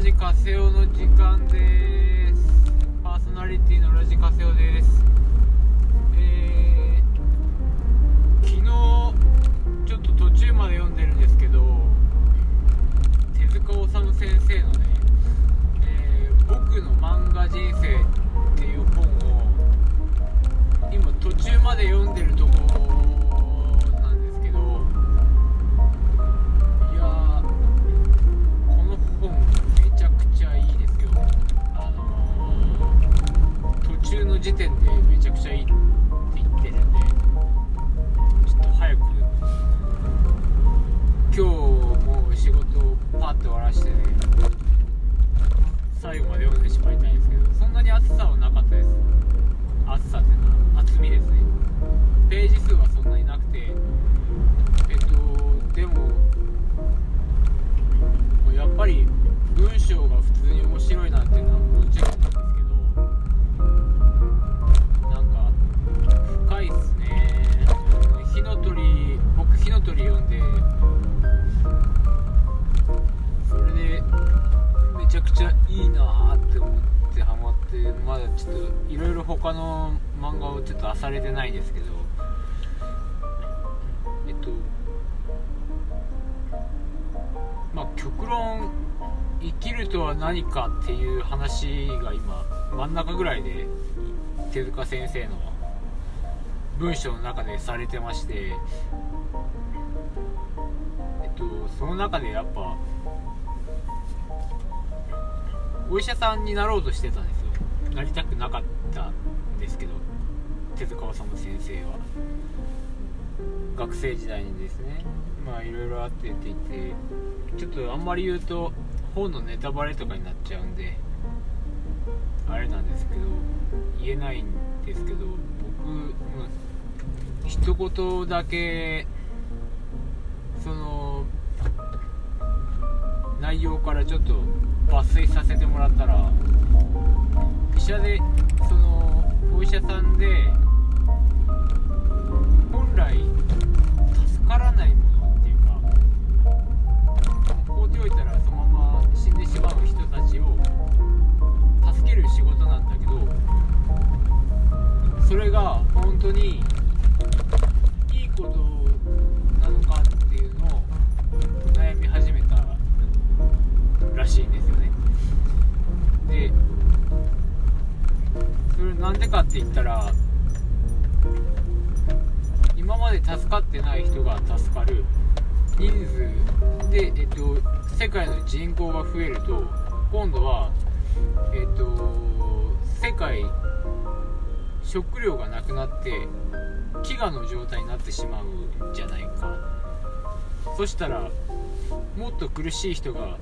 ラジカセオの時間です。僕火の鳥読んでそれでめちゃくちゃいいなって思ってハマってまだちょっといろいろ他の漫画をちょっと漁れてないんですけどえっとまあ極論生きるとは何かっていう話が今真ん中ぐらいで手塚先生の文章の中でされてましてとその中でやっぱお医者さんになろうとしてたんですよ。なりたくなかったんですけど手塚治虫先生は。学生時代にですねまあいろいろあってって言ってちょっとあんまり言うと本のネタバレとかになっちゃうんであれなんですけど言えないんですけど僕一言だけその内容からちょっと抜粋させてもらったら医者でそのお医者さんで本来助からないものっていうか放っておいたらそのまま死んでしまう人たちを助ける仕事なんだけどそれが本当にかって言ったら今まで助かってない人が助かる。人数で、えっと、世界の人口が増えると今度はえっと世界食料がなくなって飢餓の状態になってしまうんじゃないか。そしたらもっと苦しい人が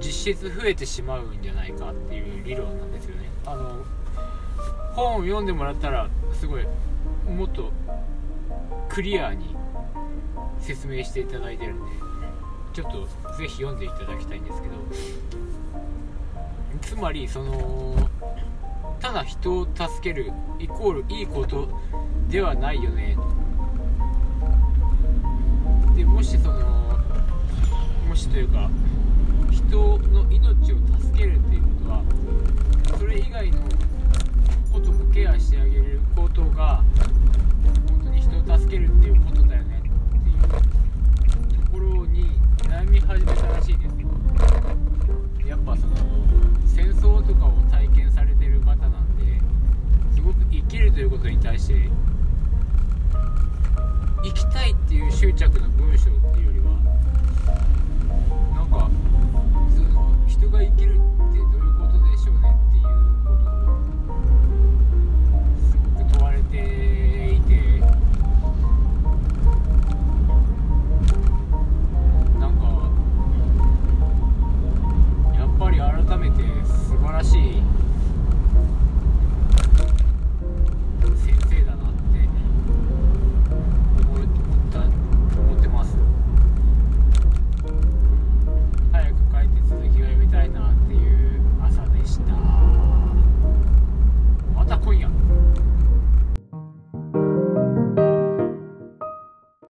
実質増えてしまうんじゃないかっていう理論なんですよね。あの本を読んでもらったらすごいもっとクリアに説明していただいてるんでちょっとぜひ読んでいただきたいんですけどつまりそのただ人を助けるイコールいいことではないよね。でもしそのもしというか人の命を助ける執着の文章っていうよりはなんかその人が生きる